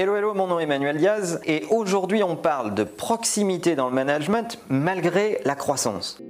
Hello, hello, mon nom est Emmanuel Diaz et aujourd'hui on parle de proximité dans le management malgré la croissance.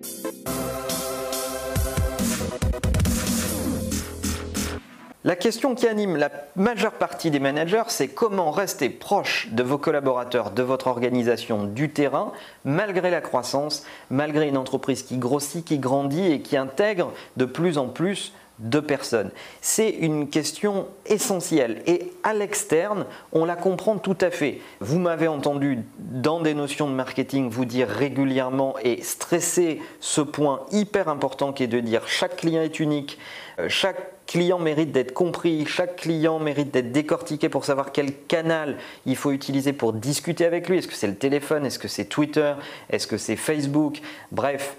La question qui anime la majeure partie des managers, c'est comment rester proche de vos collaborateurs, de votre organisation, du terrain, malgré la croissance, malgré une entreprise qui grossit, qui grandit et qui intègre de plus en plus de personnes. C'est une question essentielle et à l'externe, on la comprend tout à fait. Vous m'avez entendu dans des notions de marketing vous dire régulièrement et stresser ce point hyper important qui est de dire chaque client est unique, euh, chaque client mérite d'être compris, chaque client mérite d'être décortiqué pour savoir quel canal il faut utiliser pour discuter avec lui. Est-ce que c'est le téléphone? Est-ce que c'est Twitter? Est-ce que c'est Facebook? Bref,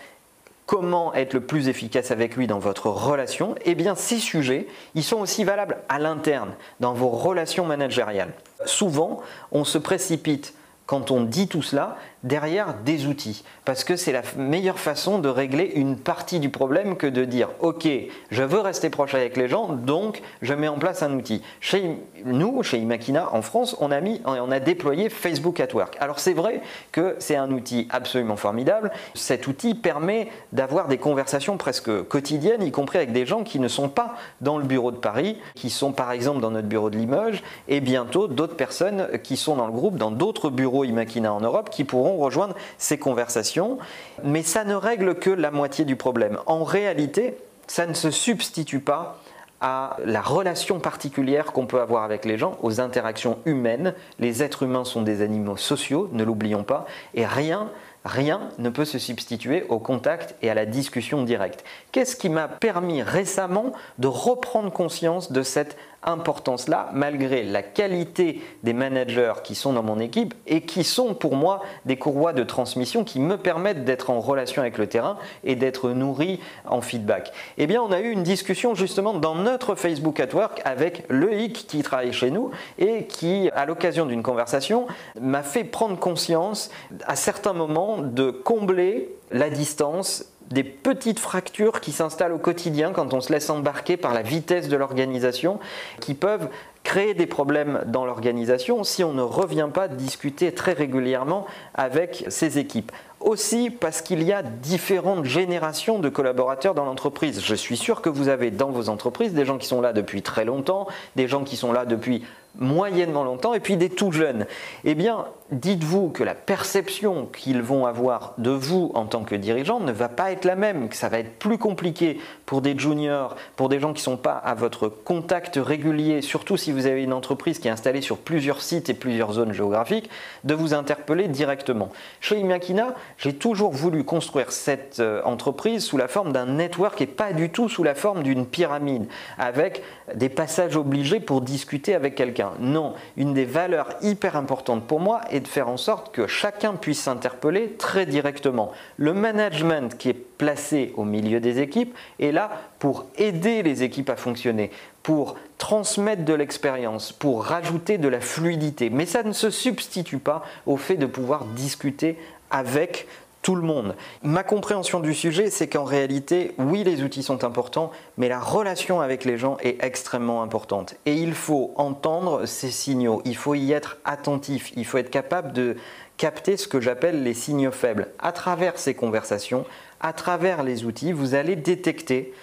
comment être le plus efficace avec lui dans votre relation, eh bien ces sujets, ils sont aussi valables à l'interne, dans vos relations managériales. Souvent, on se précipite quand on dit tout cela derrière des outils. Parce que c'est la meilleure façon de régler une partie du problème que de dire Ok, je veux rester proche avec les gens, donc je mets en place un outil. Chez nous, chez Imakina en France, on a, mis, on a déployé Facebook at Work. Alors c'est vrai que c'est un outil absolument formidable. Cet outil permet d'avoir des conversations presque quotidiennes, y compris avec des gens qui ne sont pas dans le bureau de Paris, qui sont par exemple dans notre bureau de Limoges, et bientôt d'autres personnes qui sont dans le groupe, dans d'autres bureaux Imakina en Europe, qui pourront rejoindre ces conversations, mais ça ne règle que la moitié du problème. En réalité, ça ne se substitue pas à la relation particulière qu'on peut avoir avec les gens, aux interactions humaines. Les êtres humains sont des animaux sociaux, ne l'oublions pas, et rien Rien ne peut se substituer au contact et à la discussion directe. Qu'est-ce qui m'a permis récemment de reprendre conscience de cette importance-là, malgré la qualité des managers qui sont dans mon équipe et qui sont pour moi des courroies de transmission qui me permettent d'être en relation avec le terrain et d'être nourri en feedback? Eh bien, on a eu une discussion justement dans notre Facebook at Work avec Loïc qui travaille chez nous et qui, à l'occasion d'une conversation, m'a fait prendre conscience à certains moments de combler la distance des petites fractures qui s'installent au quotidien quand on se laisse embarquer par la vitesse de l'organisation, qui peuvent créer des problèmes dans l'organisation si on ne revient pas discuter très régulièrement avec ses équipes. Aussi parce qu'il y a différentes générations de collaborateurs dans l'entreprise. Je suis sûr que vous avez dans vos entreprises des gens qui sont là depuis très longtemps, des gens qui sont là depuis moyennement longtemps et puis des tout jeunes. Eh bien, dites-vous que la perception qu'ils vont avoir de vous en tant que dirigeant ne va pas être la même, que ça va être plus compliqué pour des juniors, pour des gens qui ne sont pas à votre contact régulier, surtout si vous avez une entreprise qui est installée sur plusieurs sites et plusieurs zones géographiques, de vous interpeller directement. Chez Imakina, j'ai toujours voulu construire cette euh, entreprise sous la forme d'un network et pas du tout sous la forme d'une pyramide, avec des passages obligés pour discuter avec quelqu'un. Non, une des valeurs hyper importantes pour moi est de faire en sorte que chacun puisse s'interpeller très directement. Le management qui est placé au milieu des équipes est là pour aider les équipes à fonctionner, pour transmettre de l'expérience, pour rajouter de la fluidité. Mais ça ne se substitue pas au fait de pouvoir discuter avec tout le monde. Ma compréhension du sujet, c'est qu'en réalité, oui, les outils sont importants, mais la relation avec les gens est extrêmement importante. Et il faut entendre ces signaux, il faut y être attentif, il faut être capable de capter ce que j'appelle les signaux faibles. À travers ces conversations, à travers les outils, vous allez détecter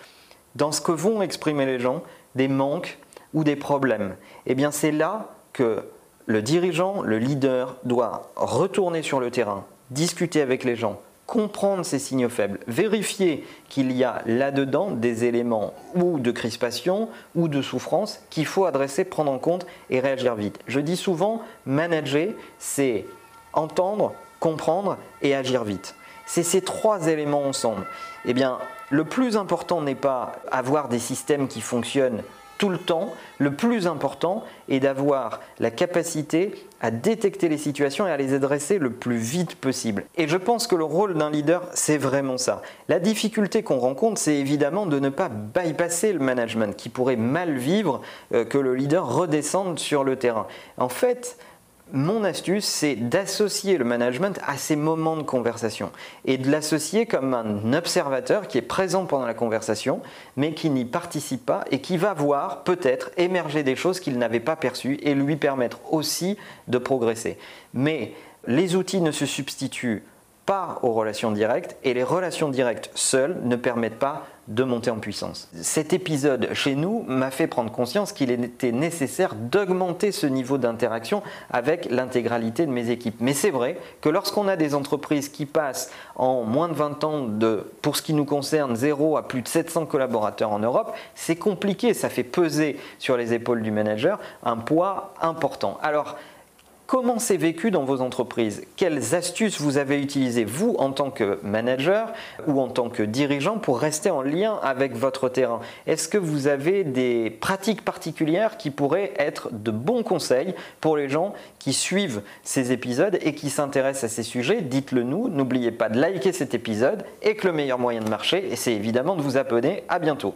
dans ce que vont exprimer les gens des manques ou des problèmes. Et eh bien, c'est là que le dirigeant, le leader, doit retourner sur le terrain, discuter avec les gens, comprendre ces signaux faibles, vérifier qu'il y a là-dedans des éléments ou de crispation ou de souffrance qu'il faut adresser, prendre en compte et réagir vite. Je dis souvent, manager, c'est entendre, comprendre et agir vite. C'est ces trois éléments ensemble. Eh bien, le plus important n'est pas avoir des systèmes qui fonctionnent tout le temps, le plus important est d'avoir la capacité à détecter les situations et à les adresser le plus vite possible. Et je pense que le rôle d'un leader, c'est vraiment ça. La difficulté qu'on rencontre, c'est évidemment de ne pas bypasser le management qui pourrait mal vivre euh, que le leader redescende sur le terrain. En fait, mon astuce, c'est d'associer le management à ces moments de conversation et de l'associer comme un observateur qui est présent pendant la conversation, mais qui n'y participe pas et qui va voir peut-être émerger des choses qu'il n'avait pas perçues et lui permettre aussi de progresser. Mais les outils ne se substituent pas aux relations directes et les relations directes seules ne permettent pas de monter en puissance. Cet épisode chez nous m'a fait prendre conscience qu'il était nécessaire d'augmenter ce niveau d'interaction avec l'intégralité de mes équipes. Mais c'est vrai que lorsqu'on a des entreprises qui passent en moins de 20 ans de, pour ce qui nous concerne, 0 à plus de 700 collaborateurs en Europe, c'est compliqué, ça fait peser sur les épaules du manager un poids important. Alors, Comment c'est vécu dans vos entreprises? Quelles astuces vous avez utilisées, vous, en tant que manager ou en tant que dirigeant, pour rester en lien avec votre terrain? Est-ce que vous avez des pratiques particulières qui pourraient être de bons conseils pour les gens qui suivent ces épisodes et qui s'intéressent à ces sujets? Dites-le nous. N'oubliez pas de liker cet épisode et que le meilleur moyen de marcher, c'est évidemment de vous abonner. À bientôt.